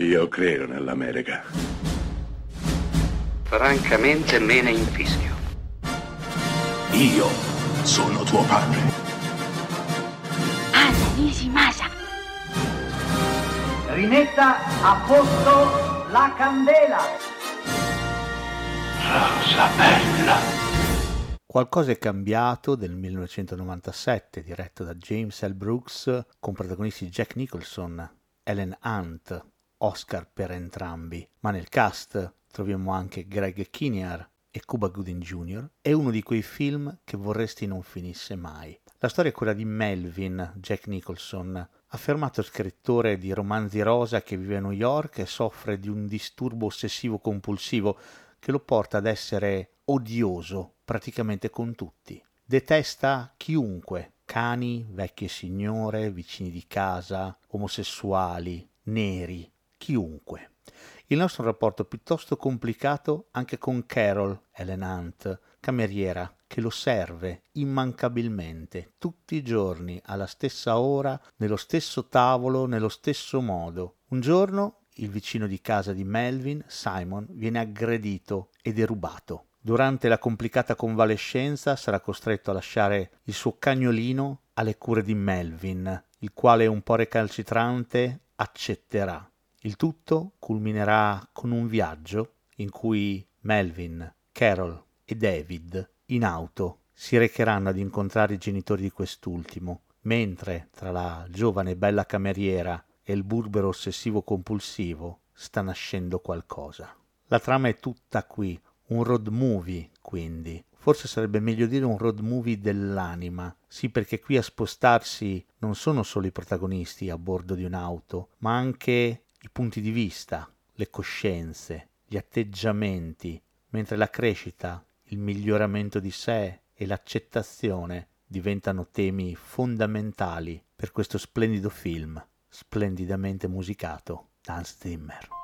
Io credo nell'America. Francamente me ne infischio. Io sono tuo padre. Anna Nishimasa. Rimetta a posto la candela. Rosa bella. Qualcosa è cambiato del 1997, diretto da James L. Brooks, con protagonisti Jack Nicholson, Ellen Hunt, Oscar per entrambi, ma nel cast troviamo anche Greg Kinnear e Cuba Gooding Jr., è uno di quei film che vorresti non finisse mai. La storia è quella di Melvin, Jack Nicholson, affermato scrittore di romanzi rosa che vive a New York e soffre di un disturbo ossessivo compulsivo che lo porta ad essere odioso praticamente con tutti. Detesta chiunque, cani, vecchie signore, vicini di casa, omosessuali, neri, chiunque. Il nostro rapporto è piuttosto complicato anche con Carol, Ellen Hunt, cameriera, che lo serve immancabilmente tutti i giorni alla stessa ora, nello stesso tavolo, nello stesso modo. Un giorno il vicino di casa di Melvin, Simon, viene aggredito e derubato. Durante la complicata convalescenza sarà costretto a lasciare il suo cagnolino alle cure di Melvin, il quale un po' recalcitrante accetterà. Il tutto culminerà con un viaggio in cui Melvin, Carol e David, in auto, si recheranno ad incontrare i genitori di quest'ultimo, mentre tra la giovane e bella cameriera e il burbero ossessivo compulsivo sta nascendo qualcosa. La trama è tutta qui, un road movie, quindi. Forse sarebbe meglio dire un road movie dell'anima. Sì, perché qui a spostarsi non sono solo i protagonisti a bordo di un'auto, ma anche punti di vista, le coscienze, gli atteggiamenti, mentre la crescita, il miglioramento di sé e l'accettazione diventano temi fondamentali per questo splendido film splendidamente musicato Hans Zimmer.